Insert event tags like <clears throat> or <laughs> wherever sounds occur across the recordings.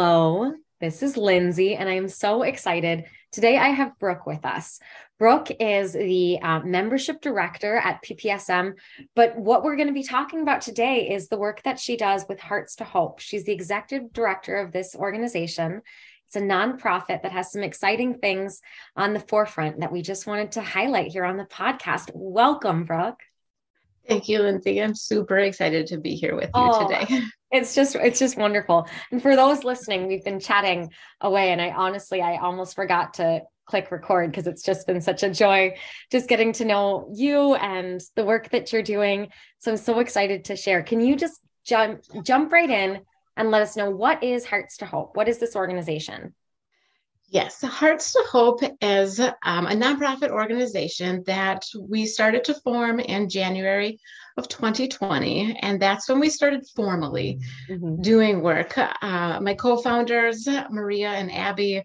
Hello, this is Lindsey, and I am so excited. Today I have Brooke with us. Brooke is the uh, membership director at PPSM, but what we're going to be talking about today is the work that she does with Hearts 2 Hope. She's the executive director of this organization. It's a nonprofit that has some exciting things on the forefront that we just wanted to highlight here on the podcast. Welcome, Brooke. Thank you, Lindsey. I'm super excited to be here with you oh, today. <laughs> It's just it's just wonderful. And for those listening, we've been chatting away and I honestly I almost forgot to click record because it's just been such a joy just getting to know you and the work that you're doing. So I'm so excited to share. Can you just jump jump right in and let us know what is Hearts 2 Hope? What is this organization? Yes, Hearts 2 Hope is um, a nonprofit organization that we started to form in January of 2020. And that's when we started formally mm-hmm. doing work. Uh, my co founders, Maria and Abby,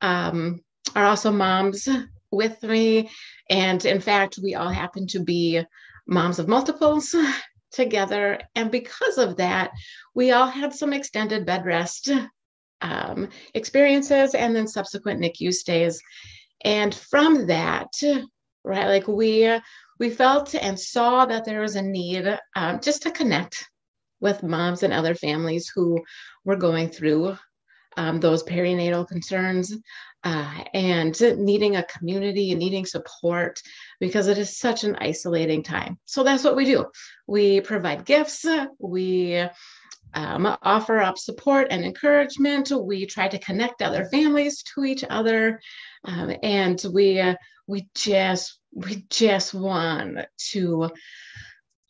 um, are also moms with me. And in fact, we all happen to be moms of multiples <laughs> together. And because of that, we all had some extended bed rest um, experiences and then subsequent NICU stays. And from that, right, like we we felt and saw that there was a need um, just to connect with moms and other families who were going through um, those perinatal concerns uh, and needing a community and needing support because it is such an isolating time. So that's what we do. We provide gifts, we um, offer up support and encouragement. We try to connect other families to each other, um, and we uh, we just we just want to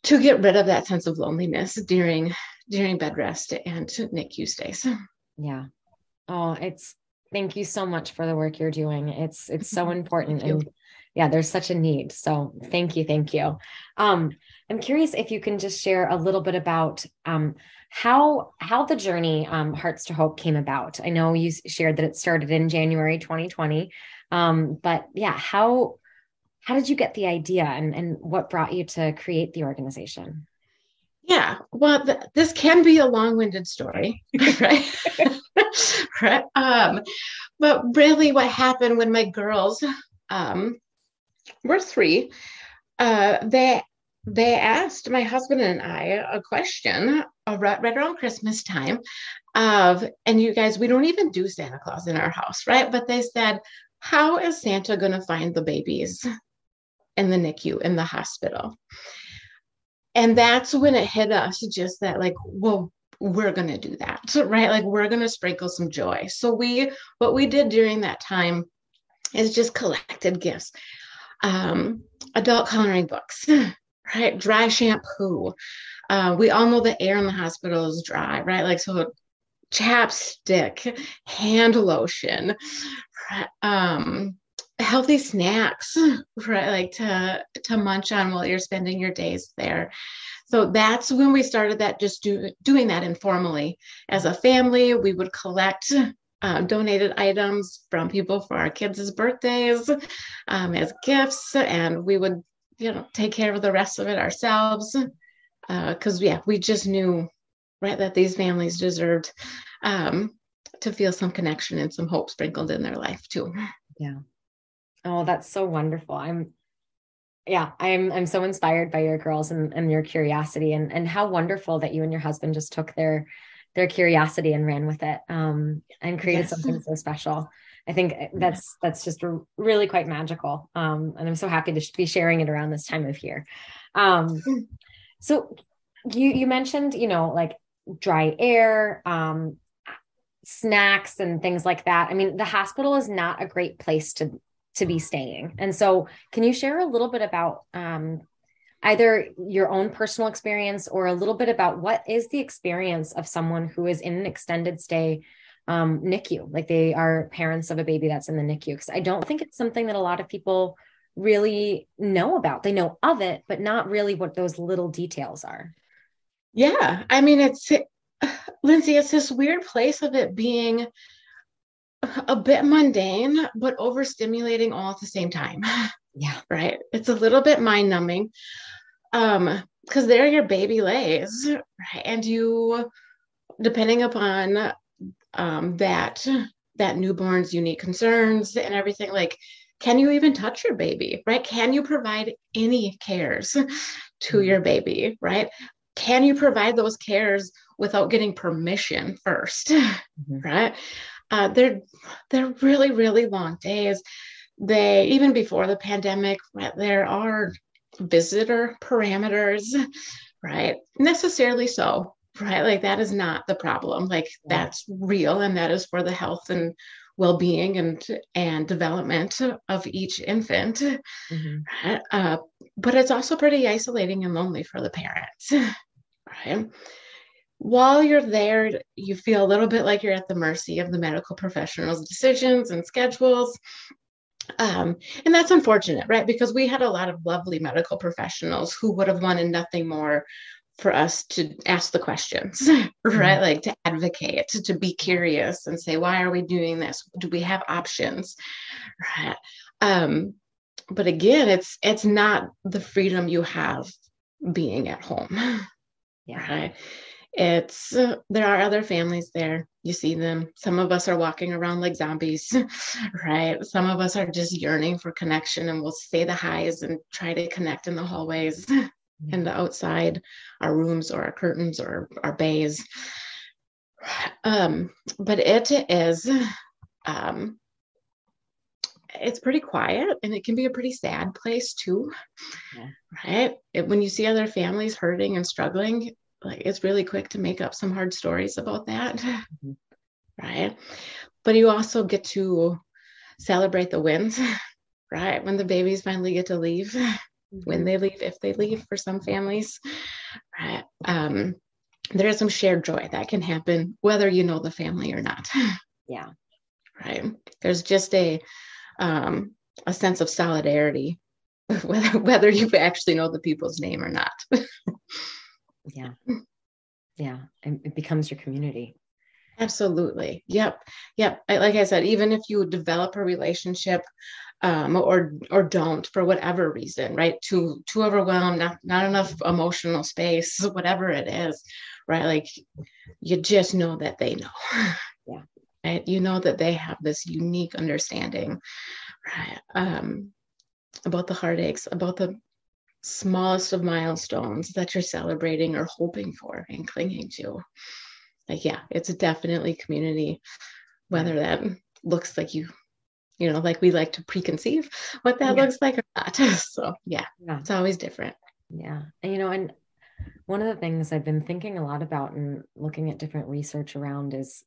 to get rid of that sense of loneliness during during bed rest and NICU stays. Yeah. Oh, it's thank you so much for the work you're doing. It's it's so <laughs> important and yeah, there's such a need. So thank you, thank you. Um, I'm curious if you can just share a little bit about um, how how the journey um, Hearts 2 Hope came about. I know you shared that it started in January 2020, um, but yeah, how how did you get the idea and and what brought you to create the organization? Yeah, well, th- this can be a long-winded story, <laughs> right? <laughs> right. Um, but really, what happened when my girls um, were three, uh, they they asked my husband and I a question right, around Christmas time of, and you guys, we don't even do Santa Claus in our house, right? But they said, how is Santa going to find the babies in the NICU, in the hospital? And that's when it hit us just that, like, well, we're going to do that, right? Like, we're going to sprinkle some joy. So, we, what we did during that time is just collected gifts, um, adult coloring books, <laughs> right? Dry shampoo. Uh, we all know the air in the hospital is dry, right? Like, so chapstick, hand lotion, um, healthy snacks, <laughs> right? Like to, to munch on while you're spending your days there. So that's when we started that, just do, doing that informally. As a family, we would collect uh, donated items from people for our kids' birthdays um, as gifts, and we would you know take care of the rest of it ourselves. Because uh, yeah we just knew right that these families deserved um, to feel some connection and some hope sprinkled in their life too. Yeah. Oh that's so wonderful. I'm yeah i'm i'm so inspired by your girls and, and your curiosity and and how wonderful that you and your husband just took their their curiosity and ran with it um, and created yes. something so special I think that's that's just really quite magical, um, and I'm so happy to be sharing it around this time of year. Um, so you you mentioned you know like dry air, um, snacks, and things like that. I mean, the hospital is not a great place to to be staying, and so can you share a little bit about um, either your own personal experience or a little bit about what is the experience of someone who is in an extended stay um, NICU, like they are parents of a baby that's in the NICU. Because I don't think it's something that a lot of people really know about. They know of it, but not really what those little details are. Yeah. I mean, it's, Lindsey, it's this weird place of it being a bit mundane, but overstimulating all at the same time. <laughs> Yeah. Right. It's a little bit mind numbing. Um, because there your baby lays, right? And you, depending upon um, that that newborn's unique concerns and everything like can you even touch your baby right can you provide any cares to mm-hmm. your baby right can you provide those cares without getting permission 1st mm-hmm. right uh, they're they're really really long days they even before the pandemic there are visitor parameters <laughs> right? Necessarily so right? Like that is not the problem. Like that's real and that is for the health and well-being and and development of each infant. Mm-hmm. uh, but it's also pretty isolating and lonely for the parents <laughs> right? While you're there you feel a little bit like you're at the mercy of the medical professionals decisions and schedules um, and that's unfortunate right because we had a lot of lovely medical professionals who would have wanted nothing more for us to ask the questions, <laughs> right? Mm-hmm. Like to advocate, to, to be curious and say, why are we doing this? Do we have options? Right. Um, but again, it's it's not the freedom you have being at home. <laughs> Yeah. Right. It's uh, there are other families there. You see them. Some of us are walking around like zombies, <laughs> right? Some of us are just yearning for connection and we'll say the highs and try to connect in the hallways <laughs> and the outside, our rooms or our curtains or our bays. Um, but it is, um, it's pretty quiet and it can be a pretty sad place too, yeah. right? It, when you see other families hurting and struggling, like it's really quick to make up some hard stories about that, <laughs> mm-hmm. right? But you also get to celebrate the wins, <laughs> right? When the babies finally get to leave <laughs> when they leave, if they leave for some families. Right? Um, there is some shared joy that can happen whether you know the family or not. Yeah. Right. There's just a um, a sense of solidarity, whether whether you actually know the people's name or not. Yeah. <clears throat> Yeah. And it becomes your community. Absolutely. Yep. Yep. Like I said, even if you develop a relationship um, or or don't for whatever reason, right? Too too overwhelmed, not not enough emotional space, <laughs> whatever it is, right? Like you just know that they know. <laughs> Yeah. Right? You know that they have this unique understanding, right? Um, about the heartaches, about the smallest of milestones that you're celebrating or hoping for and clinging to. Like, yeah, it's definitely community, whether that looks like you you know, like we like to preconceive what that yeah. looks like or not. <laughs> so yeah, yeah, it's always different. Yeah. And you know, and one of the things I've been thinking a lot about and looking at different research around is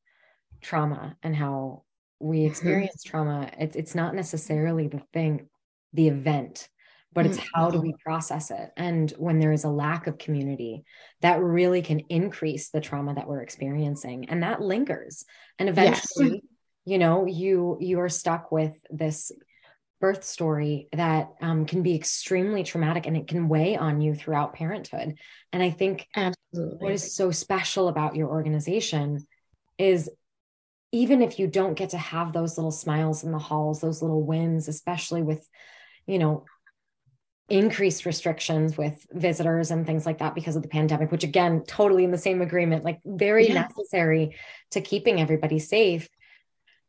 trauma and how we mm-hmm. experience mm-hmm. trauma. It's it's not necessarily the thing, the event, but it's mm-hmm. how do we process it and when there is a lack of community that really can increase the trauma that we're experiencing and that lingers and eventually yes you know you you are stuck with this birth story that um, can be extremely traumatic and it can weigh on you throughout parenthood and i think Absolutely. what is so special about your organization is even if you don't get to have those little smiles in the halls those little wins especially with you know increased restrictions with visitors and things like that because of the pandemic which again totally in the same agreement like very yeah. necessary to keeping everybody safe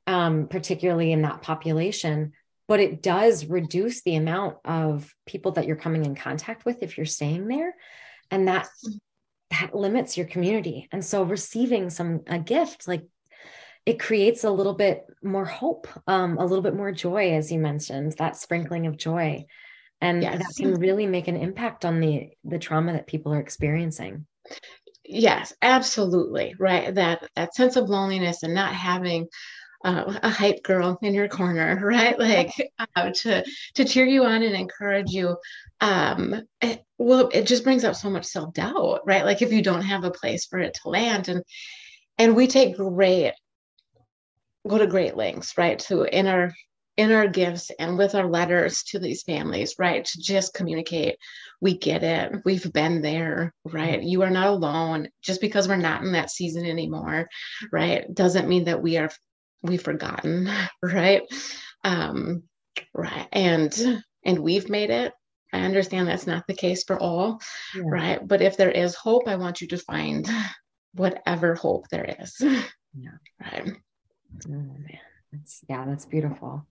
um, particularly in that population. But it does reduce the amount of people that you're coming in contact with if you're staying there, and that that limits your community. And so, receiving some a gift like it creates a little bit more hope, um, a little bit more joy, as you mentioned, that sprinkling of joy, and yes. that can really make an impact on the the trauma that people are experiencing yes absolutely right that that sense of loneliness and not having uh, a hype girl in your corner, <laughs> right? Like uh, to to cheer you on and encourage you. Um, it, well, it just brings up so much self doubt, right? Like if you don't have a place for it to land, and and we take great go to great lengths, right? To in our in our gifts and with our letters to these families, right? To just communicate, we get it. We've been there, right? You are not alone. Just because we're not in that season anymore, right? Doesn't mean that we are we've forgotten, <laughs> right? Um, right. And and we've made it. I understand that's not the case for all, yeah. right? But if there is hope, I want you to find whatever hope there is. Yeah. <laughs> Right. Oh man. That's yeah, that's beautiful.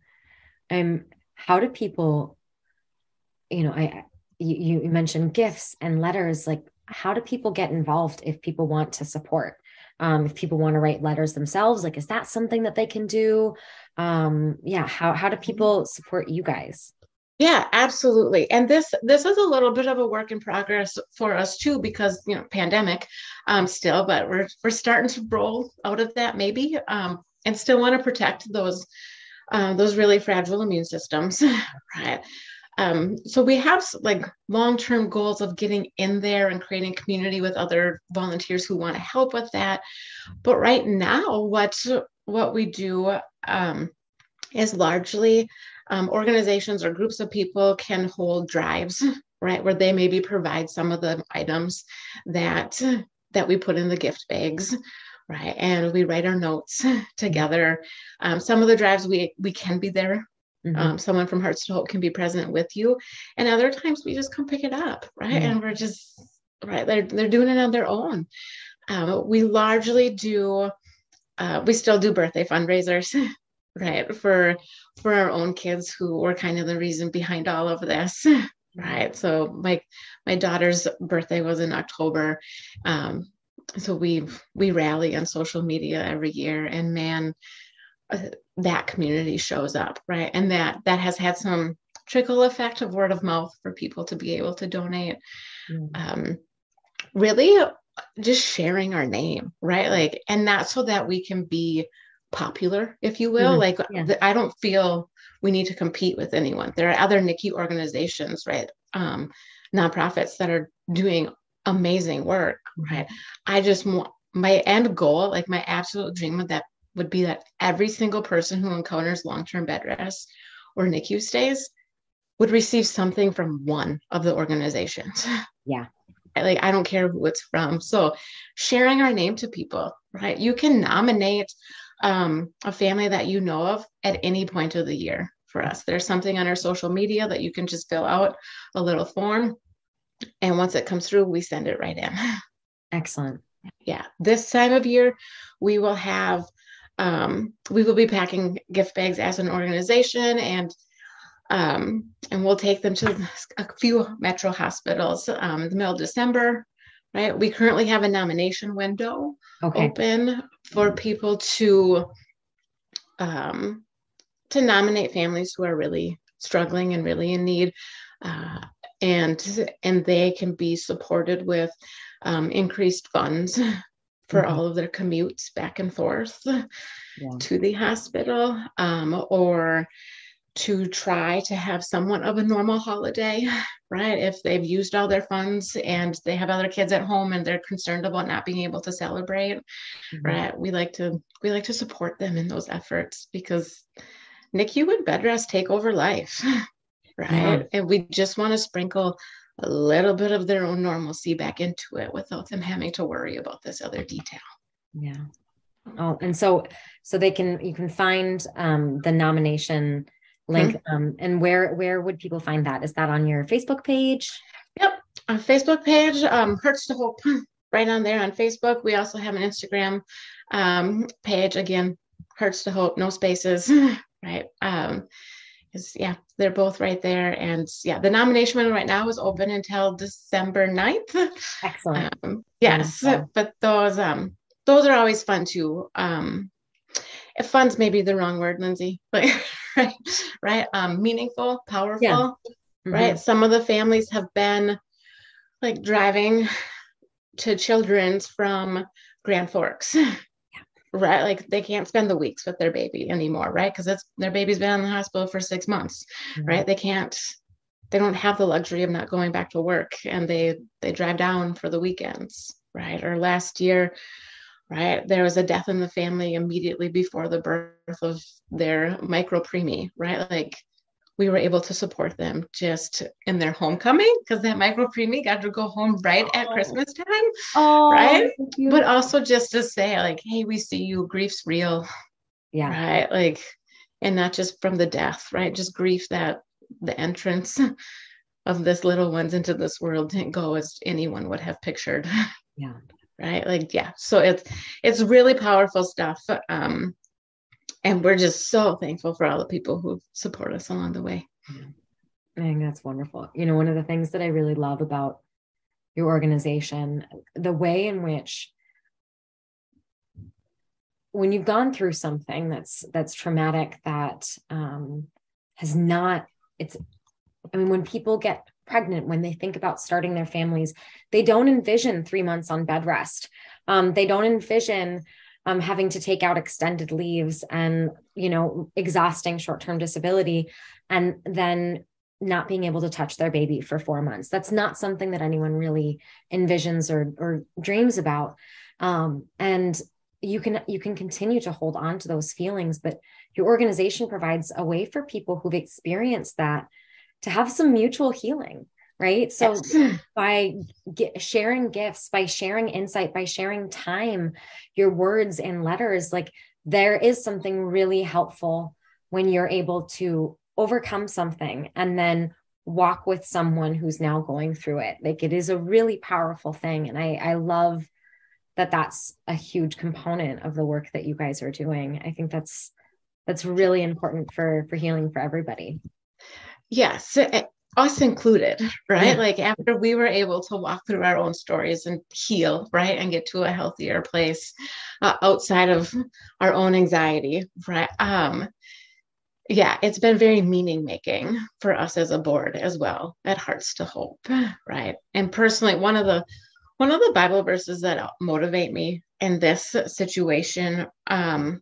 Um, how do people, you know, I you, you mentioned gifts and letters, like how do people get involved if people want to support? Um, if people want to write letters themselves, like is that something that they can do? Um, yeah, how how do people support you guys? Yeah, absolutely. And this this is a little bit of a work in progress for us too, because you know, pandemic um still, but we're we're starting to roll out of that maybe. Um, and still want to protect those uh, those really fragile immune systems, <laughs> right? Um, so we have like long-term goals of getting in there and creating community with other volunteers who want to help with that. But right now, what what we do um, is largely um, organizations or groups of people can hold drives, <laughs> right, where they maybe provide some of the items that that we put in the gift bags right? And we write our notes <laughs> together. Um, some of the drives we we can be there. Mm-hmm. um, someone from Hearts 2 Hope can be present with you. And other times we just come pick it up right? Mm-hmm. and we're just right they're, they're doing it on their own. Um, we largely do uh, we still do birthday fundraisers <laughs> right for for our own kids who were kind of the reason behind all of this <laughs> right? So my my daughter's birthday was in october. Um, so we we rally on social media every year and man uh, that community shows up right and that that has had some trickle effect of word of mouth for people to be able to donate mm-hmm. um, really just sharing our name right like and that's so that we can be popular if you will mm-hmm. like yeah. i don't feel we need to compete with anyone there are other NICU organizations right um, nonprofits that are doing amazing work, right? I just want my end goal, like my absolute dream of that would be that every single person who encounters long-term bed rest or NICU stays would receive something from one of the organizations. <laughs> Yeah. Like I don't care who it's from. So sharing our name to people, right? You can nominate um, a family that you know of at any point of the year for us. There's something on our social media that you can just fill out a little form and once it comes through, we send it right in. <laughs> Excellent. Yeah. This time of year, we will have, um, we will be packing gift bags as an organization and um, and we'll take them to <laughs> a few metro hospitals um, in the middle of December. Right. We currently have a nomination window okay. open for people to um, to nominate families who are really struggling and really in need. Uh, and and they can be supported with um, increased funds for mm-hmm. all of their commutes back and forth yeah. to the hospital um, or to try to have somewhat of a normal holiday right if they've used all their funds and they have other kids at home and they're concerned about not being able to celebrate mm-hmm. right we like to we like to support them in those efforts because nicu would bed rest take over life <laughs> right? Yeah. And we just want to sprinkle a little bit of their own normalcy back into it without them having to worry about this other detail. Yeah. Oh, and so so they can you can find um the nomination link mm-hmm. um and where where would people find that? Is that on your Facebook page? Yep. On Facebook page, um Hearts 2 Hope right on there on Facebook. We also have an Instagram um page again, Hearts 2 Hope, no spaces, <laughs> right? Um because yeah they're both right there. And yeah the nomination window right now is open until december 9th excellent. Um, yes but those um those are always fun too um if fun's maybe the wrong word Lindsey but <laughs> right right um meaningful powerful yeah. mm-hmm. right? Some of the families have been like driving to children's from grand forks <laughs> right? Like they can't spend the weeks with their baby anymore right? Because it's their baby's been in the hospital for six months mm-hmm. right? They can't they don't have the luxury of not going back to work and they they drive down for the weekends right? Or last year right there was a death in the family immediately before the birth of their micro preemie right? Like we were able to support them just in their homecoming because that micro preemie got to go home right at oh. Christmas time. Oh, right. But also just to say, like, hey, we see you, grief's real. Yeah. Right. Like, and not just from the death, right? Just grief that the entrance of this little ones into this world didn't go as anyone would have pictured. Yeah. <laughs> right like yeah so it's it's really powerful stuff um and we're just so thankful for all the people who support us along the way. I think that's wonderful. You know one of the things that i really love about your organization the way in which when you've gone through something that's that's traumatic that um, has not it's i mean when people get pregnant when they think about starting their families they don't envision three months on bed rest. Um, they don't envision um, having to take out extended leaves and you know exhausting short-term disability and then not being able to touch their baby for four months. That's not something that anyone really envisions or or dreams about. Um, and you can you can continue to hold on to those feelings but your organization provides a way for people who've experienced that to have some mutual healing right? So yes. <clears throat> by get, sharing gifts by sharing insight by sharing time your words and letters like there is something really helpful when you're able to overcome something and then walk with someone who's now going through it. Like it is a really powerful thing and i i love that that's a huge component of the work that you guys are doing. I think that's that's really important for for healing for everybody. Yes us included right? Yeah. like after we were able to walk through our own stories and heal right and get to a healthier place uh, outside of our own anxiety right? Um yeah it's been very meaning making for us as a board as well at Hearts 2 Hope right? And personally one of the one of the Bible verses that motivate me in this situation, um,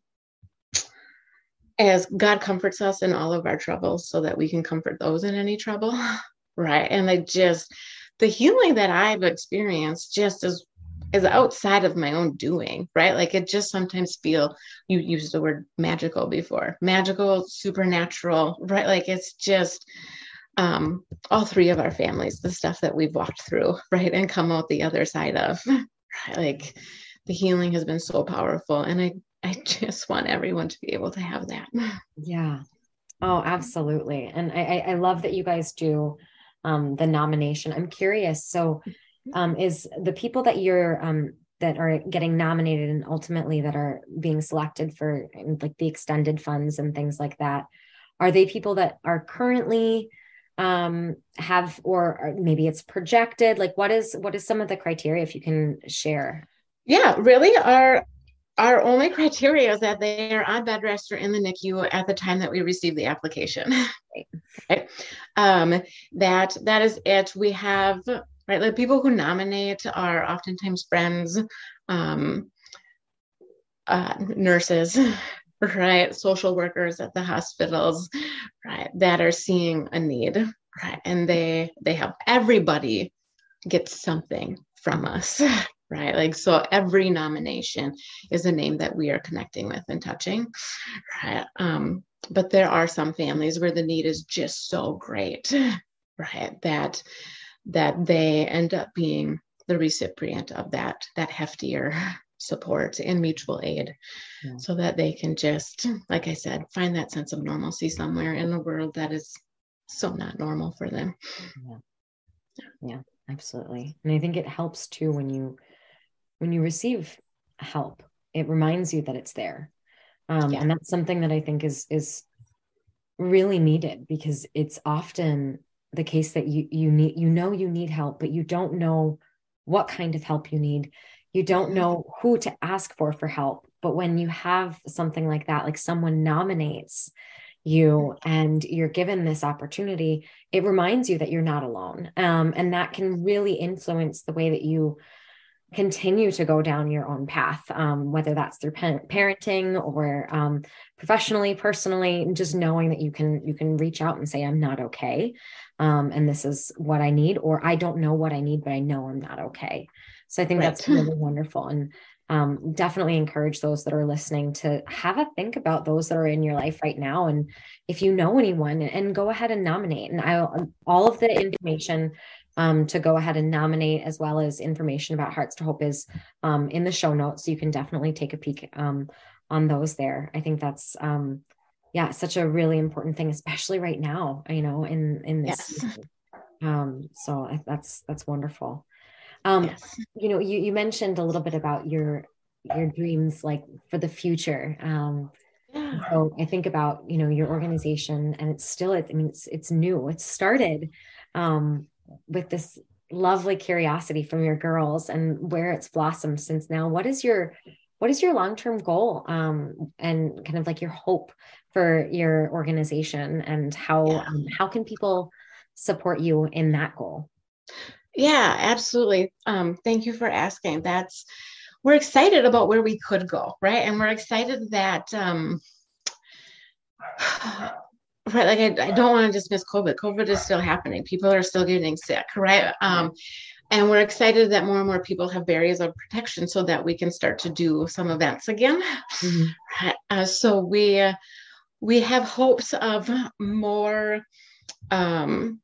as God comforts us in all of our troubles so that we can comfort those in any trouble, <laughs> right? And I just, the healing that I've experienced just is is outside of my own doing, right? Like it just sometimes feel you used the word magical before, magical, supernatural, right? Like it's just um, all three of our families, the stuff that we've walked through, <laughs> right, and come out the other side of. <laughs> Right? Like the healing has been so powerful, and I I just want everyone to be able to have that. <sighs> Yeah. Oh, absolutely. And I I love that you guys do um, the nomination. I'm curious. So, um, is the people that you're um, that are getting nominated and ultimately that are being selected for like the extended funds and things like that, are they people that are currently um have or, or maybe it's projected like what is what is some of the criteria if you can share yeah really our our only <laughs> criteria is that they are on bed rest or in the NICU at the time that we receive the application. <laughs> Right. Um, that that is it. We have right like people who nominate are oftentimes friends, um, uh, nurses, <laughs> right, social workers at the hospitals, right, that are seeing a need, right, and they they help everybody get something from us, right? Like so, every nomination is a name that we are connecting with and touching, right? Um, but there are some families where the need is just so great, right, that that they end up being the recipient of that that heftier support and mutual aid yeah. so that they can just like i said find that sense of normalcy somewhere in a world that is so not normal for them yeah. yeah absolutely and i think it helps too when you when you receive help it reminds you that it's there. Um, yeah. and that's something that i think is is really needed because it's often the case that you you need you know you need help but you don't know what kind of help you need. You don't know who to ask for for help. But when you have something like that like someone nominates you and you're given this opportunity it reminds you that you're not alone. Um, and that can really influence the way that you continue to go down your own path um, whether that's through parenting or um, professionally personally just knowing that you can you can reach out and say i'm not okay um, and this is what i need or i don't know what i need but i know i'm not okay so I think right. that's really wonderful. And um, definitely encourage those that are listening to have a think about those that are in your life right now. And if you know anyone, and go ahead and nominate. And I'll all of the information um, to go ahead and nominate, as well as information about Hearts 2 Hope, is um, in the show notes. So you can definitely take a peek um, on those there. I think that's um, yeah, such a really important thing, especially right now. You know, in in this. Yes. Um, so that's that's wonderful. Um, yes. you know, you, you mentioned a little bit about your your dreams like for the future. Um, yeah. So I think about you know your organization, and it's still I mean it's it's new. It started um, with this lovely curiosity from your girls, and where it's blossomed since now. What is your what is your long term goal um, and kind of like your hope for your organization, and how yeah. um, how can people support you in that goal? Yeah, absolutely. Um, thank you for asking. That's we're excited about where we could go, right? And we're excited that um right like I, I don't want to dismiss COVID. COVID is still happening. People are still getting sick, right? Um and we're excited that more and more people have barriers of protection so that we can start to do some events again. Mm-hmm. Uh, so we we have hopes of more um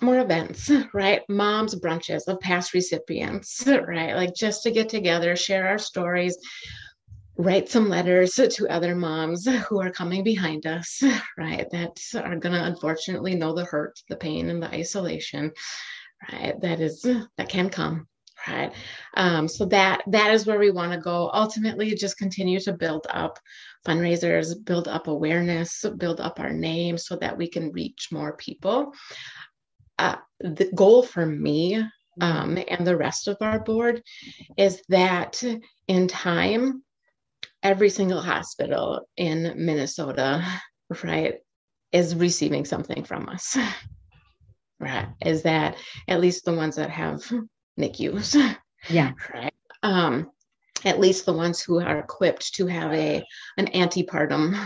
more events, right? Moms brunches of past recipients, right? Like just to get together, share our stories, write some letters to other moms who are coming behind us, <laughs> right? That are going to unfortunately know the hurt, the pain, and the isolation, right? That is, that can come. Right. Um, so that that is where we want to go. Ultimately, just continue to build up fundraisers, build up awareness, build up our name so that we can reach more people uh, the goal for me um, and the rest of our board is that in time, every single hospital in Minnesota, right, is receiving something from us. <laughs> Right. Is that at least the ones that have NICUs. <laughs> Yeah. Right. Um, at least the ones who are equipped to have a an antepartum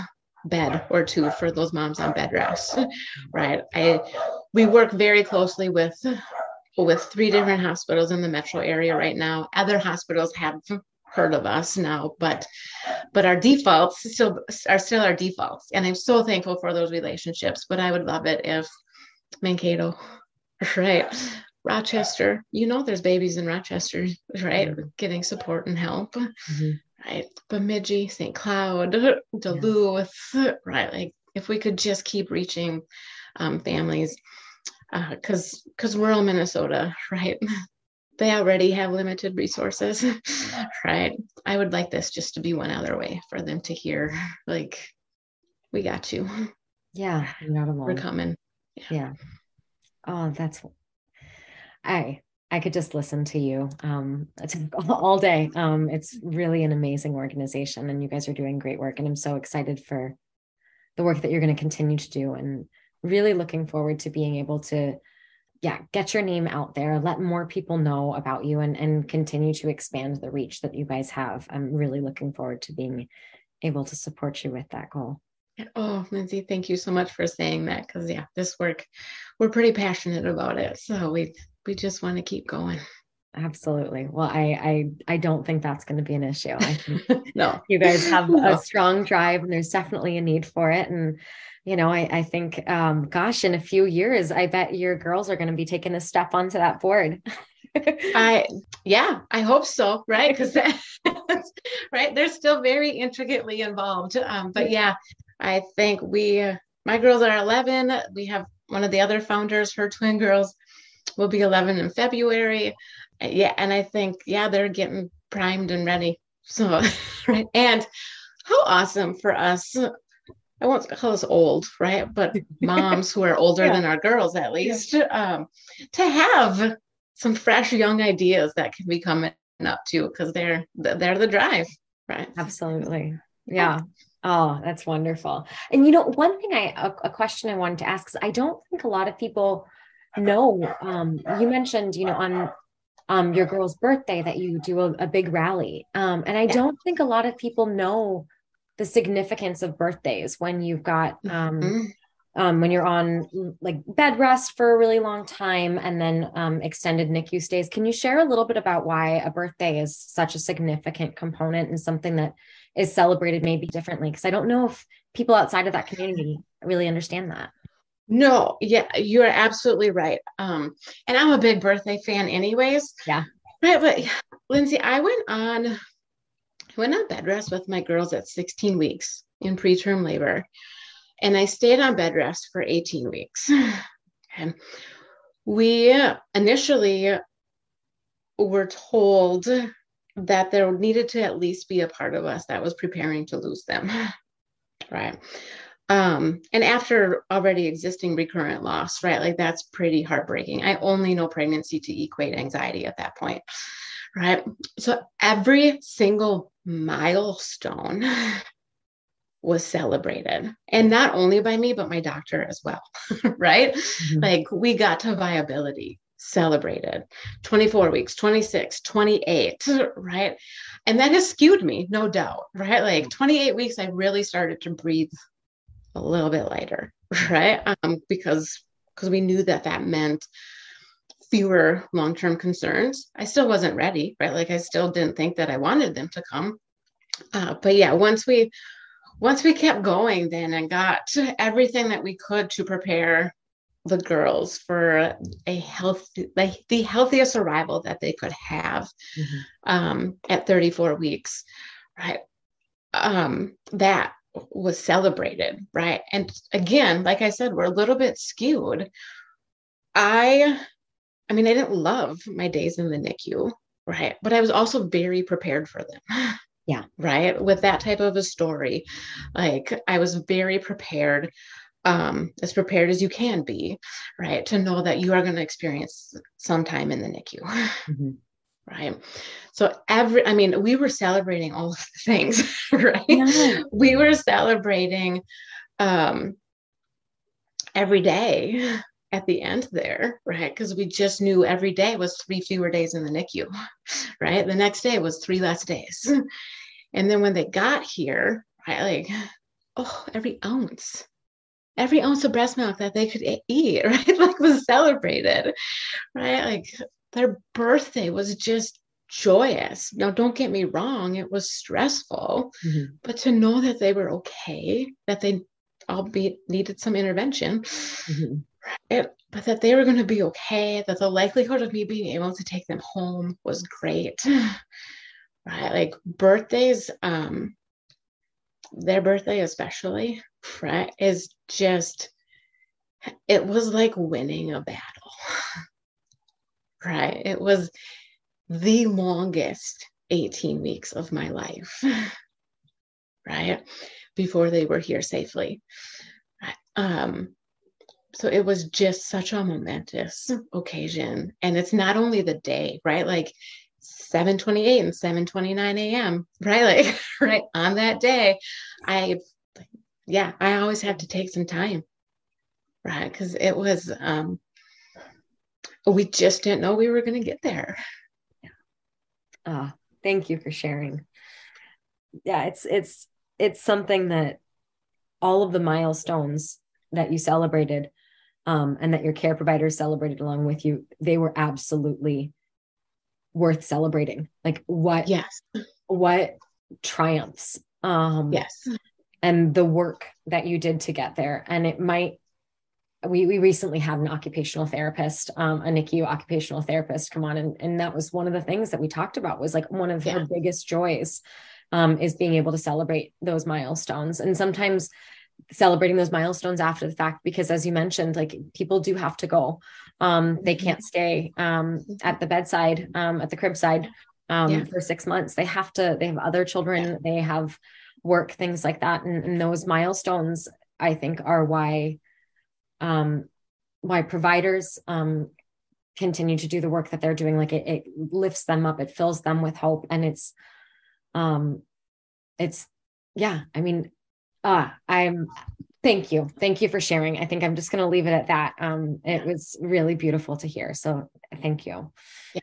bed or two for those moms on bed rest <laughs> right i we work very closely with with three different hospitals in the metro area right now other hospitals have heard of us now but but our defaults still are still our defaults and i'm so thankful for those relationships but i would love it if mankato right rochester you know there's babies in rochester right mm-hmm. getting support and help mm-hmm right? Bemidji, St. Cloud, Duluth, right? Like if we could just keep reaching um, families, because uh, because rural Minnesota, <laughs> right? They already have limited resources, <laughs> right? I would like this just to be one other way for them to hear, <laughs> like, we got you. Yeah, <laughs> not alone. we're coming. Yeah. yeah. Oh, that's I I could just listen to you um, all day. Um, it's really an amazing organization, and you guys are doing great work. And I'm so excited for the work that you're going to continue to do, and really looking forward to being able to, yeah, get your name out there, let more people know about you, and and continue to expand the reach that you guys have. I'm really looking forward to being able to support you with that goal. Oh, Lindsey, thank you so much for saying that. Because yeah, this work, we're pretty passionate about it. So we we just want to keep going. Absolutely. Well, I I I don't think that's going to be an issue. I think <laughs> no, you guys have <laughs> no. a strong drive, and there's definitely a need for it. And you know, I I think, um, gosh, in a few years, I bet your girls are going to be taking a step onto that board. I yeah, I hope so. Right, <laughs> because right, they're still very intricately involved. Um, but yeah, I think we my girls are 11. We have one of the other founders, her twin girls will be 11 in February. Yeah, and I think yeah, they're getting primed and ready. So, <laughs> right, and how awesome for us. I won't call us old, right? But <laughs> moms who are older yeah. than our girls, at least, yeah. um, to have some fresh young ideas that can be coming up too, because they're they're the drive, right? Absolutely, yeah. Oh, that's wonderful. And you know, one thing I a, a question I wanted to ask is I don't think a lot of people no, um, you mentioned, you know, on um, your girl's birthday that you do a, a big rally. Um, and I don't think a lot of people know the significance of birthdays when you've got um, mm-hmm. um, when you're on like bed rest for a really long time and then um, extended NICU stays. Can you share a little bit about why a birthday is such a significant component and something that is celebrated maybe differently? Because I don't know if people outside of that community really understand that. No, yeah, you're absolutely right. Um, and I'm a big birthday fan, anyways. Yeah. Right, but Lindsey, I went on, I went on bed rest with my girls at 16 weeks in preterm labor, and I stayed on bed rest for 18 weeks. <sighs> And we initially were told that there needed to at least be a part of us that was preparing to lose them. <sighs> Right. Um, and after already existing recurrent loss, right? Like that's pretty heartbreaking. I only know pregnancy to equate anxiety at that point. Right. So every single milestone <laughs> was celebrated and not only by me but my doctor as well <laughs> right mm-hmm. like we got to viability celebrated 24 weeks 26 28 <laughs> right and that has skewed me no doubt right like 28 weeks i really started to breathe a little bit lighter <laughs> right? Um, because because we knew that that meant fewer long-term concerns. I still wasn't ready right? Like i still didn't think that i wanted them to come. Uh, but yeah once we once we kept going then and got everything that we could to prepare the girls for a healthy like the healthiest arrival that they could have mm-hmm. um, at 34 weeks right? Um, that was celebrated right? And again like i said we're a little bit skewed. I i mean i didn't love my days in the nicu right? But i was also very prepared for them. <sighs> Yeah. Right? With that type of a story like i was very prepared um, as prepared as you can be, right? To know that you are going to experience some time in the NICU, mm-hmm. Right? So every, I mean, we were celebrating all <laughs> of the things, right? Yeah. We were celebrating um, every day at the end there, right? Because we just knew every day was three fewer days in the NICU, <laughs> right? The next day was three less days. And then when they got here, right, like, oh, every ounce every ounce of breast milk that they could eat, <laughs> right? Like was celebrated, right? Like their birthday was just joyous. Now, don't get me wrong, it was stressful, mm-hmm. but to know that they were okay, that they albeit needed some intervention, mm-hmm. right? but that they were going to be okay, that the likelihood of me being able to take them home was great, <sighs> right? Like birthdays, um, their birthday especially, right, is just, it was like winning a battle, <laughs> right? It was the longest 18 weeks of my life, <laughs> right? Before they were here safely. Um, so it was just such a momentous occasion. And it's not only the day, right? Like 7:28 and 7:29 a.m. Right, like <laughs> right on that day, I, yeah, I always have to take some time, right? Because it was, um, we just didn't know we were going to get there. Yeah. Ah, thank you for sharing. Yeah, it's it's it's something that all of the milestones that you celebrated um, and that your care providers celebrated along with you, they were absolutely worth celebrating like what yes what triumphs um yes and the work that you did to get there and it might we we recently had an occupational therapist um a NICU occupational therapist come on and and that was one of the things that we talked about was like one of yeah. her biggest joys um is being able to celebrate those milestones and sometimes celebrating those milestones after the fact because as you mentioned like people do have to go um they mm-hmm. can't stay um at the bedside um at the crib side um yeah. for 6 months they have to they have other children yeah. they have work things like that and, and those milestones i think are why um why providers um continue to do the work that they're doing like it, it lifts them up it fills them with hope and it's um it's yeah i mean Ah, I'm thank you. Thank you for sharing. I think I'm just going to leave it at that. Um, it was really beautiful to hear. So thank you. Yeah.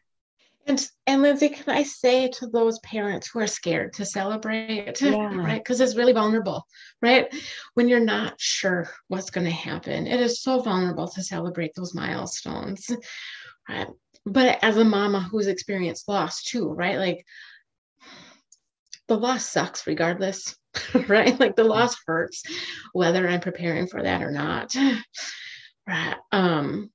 And, and Lindsey, can I say to those parents who are scared to celebrate, yeah. right? Because it's really vulnerable, right? When you're not sure what's going to happen, it is so vulnerable to celebrate those milestones, right? But as a mama who's experienced loss too, right? Like the loss sucks regardless, <laughs> right? Like the loss hurts, whether I'm preparing for that or not. Right. Um,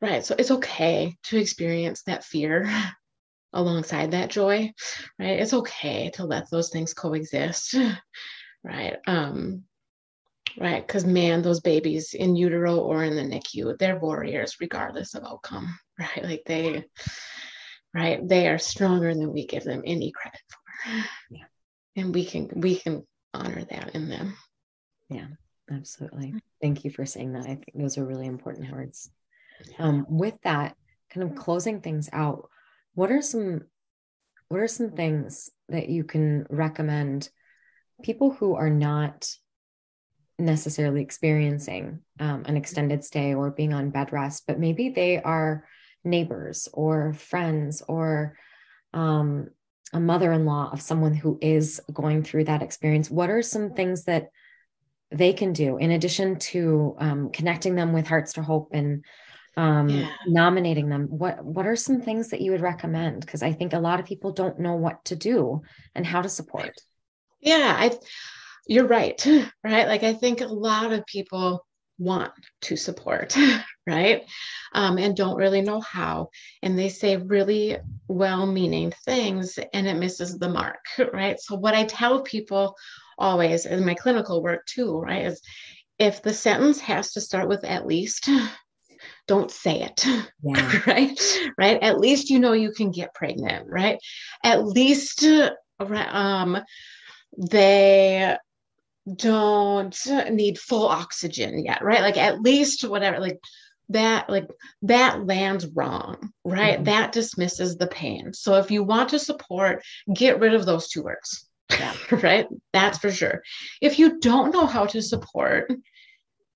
right. So it's okay to experience that fear <laughs> alongside that joy, right? It's okay to let those things coexist. <laughs> Right. Um, right. Because man, those babies in utero or in the NICU, they're warriors regardless of outcome, <laughs> right? Like they right they are stronger than we give them any credit for Yeah. and we can we can honor that in them Yeah, absolutely. Thank you for saying that. I think those are really important words. Um, with that, kind of closing things out, what are some what are some things that you can recommend people who are not necessarily experiencing um, an extended stay or being on bed rest, but maybe they are neighbors or friends or um, a mother-in-law of someone who is going through that experience? What are some things that they can do in addition to um, connecting them with Hearts 2 Hope and um, Yeah. nominating them what what are some things that you would recommend? Because i think a lot of people don't know what to do and how to support. Yeah i you're right <laughs> right? Like i think a lot of people want to support <laughs> right? Um, and don't really know how and they say really well-meaning things and it misses the mark <laughs> right? So what i tell people always in my clinical work too right is if the sentence has to start with at least don't say it <laughs> yeah. right? Right? At least you know you can get pregnant right? At least um they don't need full oxygen yet right? Like at least whatever like that like that lands wrong right? Mhm. that dismisses the pain. So if you want to support get rid of those two words Yeah. <laughs> right? That's for sure. If you don't know how to support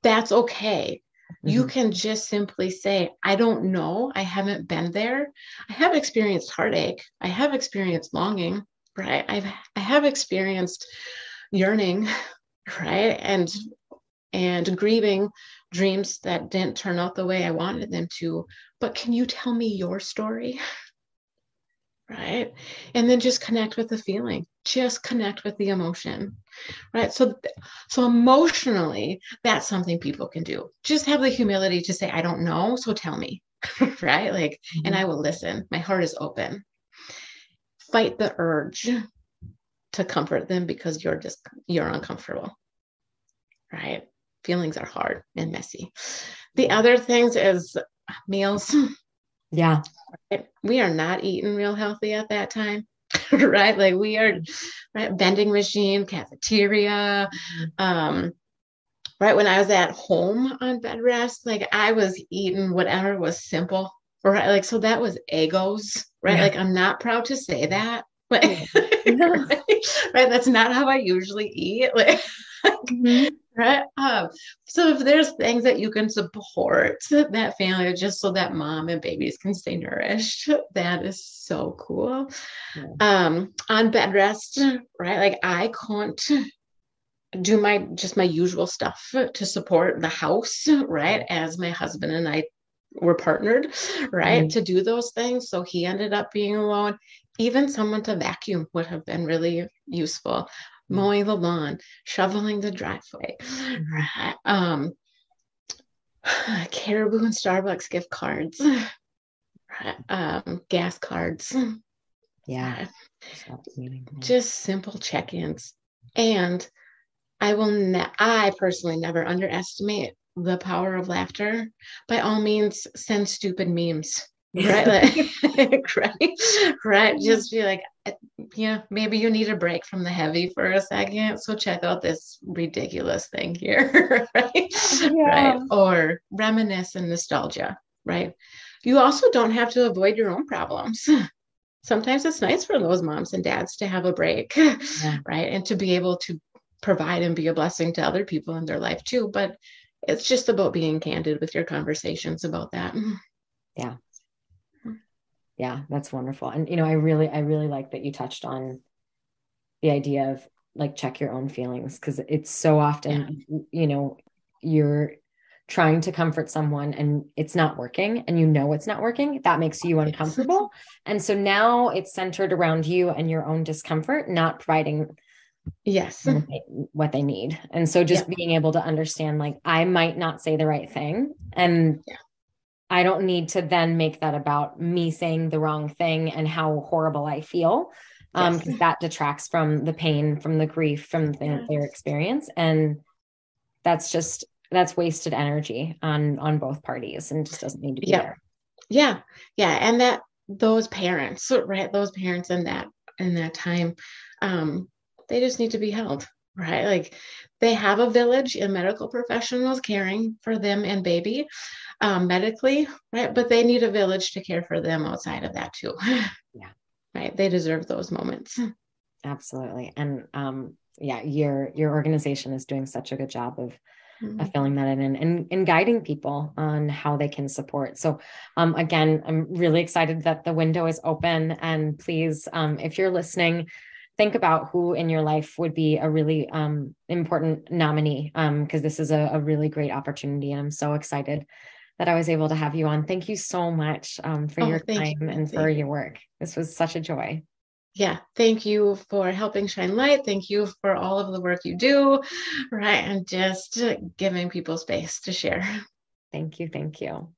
that's okay you Mhm. can just simply say i don't know. I haven't been there. I have experienced heartache. I have experienced longing right? I've i have experienced yearning <laughs> right? And and grieving dreams that didn't turn out the way i wanted them to. But can you tell me your story? <laughs> Right? And then just connect with the feeling just connect with the emotion right? So so emotionally that's something people can do. Just have the humility to say i don't know so tell me <laughs> right? Like and mm-hmm. i will listen. My heart is open. Fight the urge to comfort them because you're just you're uncomfortable right? Feelings are hard and messy. The other things is meals. Yeah. We are not eating real healthy at that time <laughs> right? Like we are right? Vending machine cafeteria um right? When i was at home on bed rest like i was eating whatever was simple right? Like so that was Eggos right? Yeah. like i'm not proud to say that but No. right? right that's not how i usually eat <laughs> like Mhm. right um so if there's things that you can support that family just so that mom and babies can stay nourished that is so cool Yeah. um on bed rest right like i can't do my just my usual stuff to support the house right as my husband and i were partnered right Mhm. to do those things so he ended up being alone even someone to vacuum would have been really useful. Mowing the lawn shoveling the driveway right? um <sighs> caribou and starbucks gift cards <sighs> um gas cards. Yeah. <sighs> Just simple check-ins. And i will ne- i personally never underestimate the power of laughter. By all means send stupid memes right. Like, <laughs> <laughs> right right just be like uh, yeah maybe you need a break from the heavy for a second so check out this ridiculous thing here <laughs> right? Right or reminisce and nostalgia right? You also don't have to avoid your own problems. Sometimes it's nice for those moms and dads to have a break right and to be able to provide and be a blessing to other people in their life too but it's just about being candid with your conversations about that. Yeah that's wonderful. And you know i really i really like that you touched on the idea of like check your own feelings because it's so often you know you're trying to comfort someone and it's not working and you know it's not working that makes you uncomfortable. <laughs> And so now it's centered around you and your own discomfort not providing yes. what they, what they need. And so just being able to understand like i might not say the right thing and Yeah. I don't need to then make that about me saying the wrong thing and how horrible i feel um Yes. that detracts from the pain from the grief from the thing that their Yes. experience and that's just that's wasted energy on on both parties and just doesn't need to be Yeah. there yeah yeah and that those parents, right? Those parents in that in that time, um, they just need to be held, right? Like they have a village and medical professionals caring for them and baby um, medically, right? But they need a village to care for them outside of that too. <laughs> Yeah. Right. They deserve those moments. Absolutely. And um, yeah, your your organization is doing such a good job of mm-hmm. of filling that in and, and, and guiding people on how they can support. So um, again, I'm really excited that the window is open. And please, um, if you're listening, think about who in your life would be a really um, important nominee Um because this is a, a, really great opportunity. And I'm so excited that I was able to have you on. Thank you so much um, for oh, your time you. and for your work. This was such a joy yeah, thank you for helping shine light. Thank you for all of the work you do, right? And just giving people space to share. Thank you. Thank you.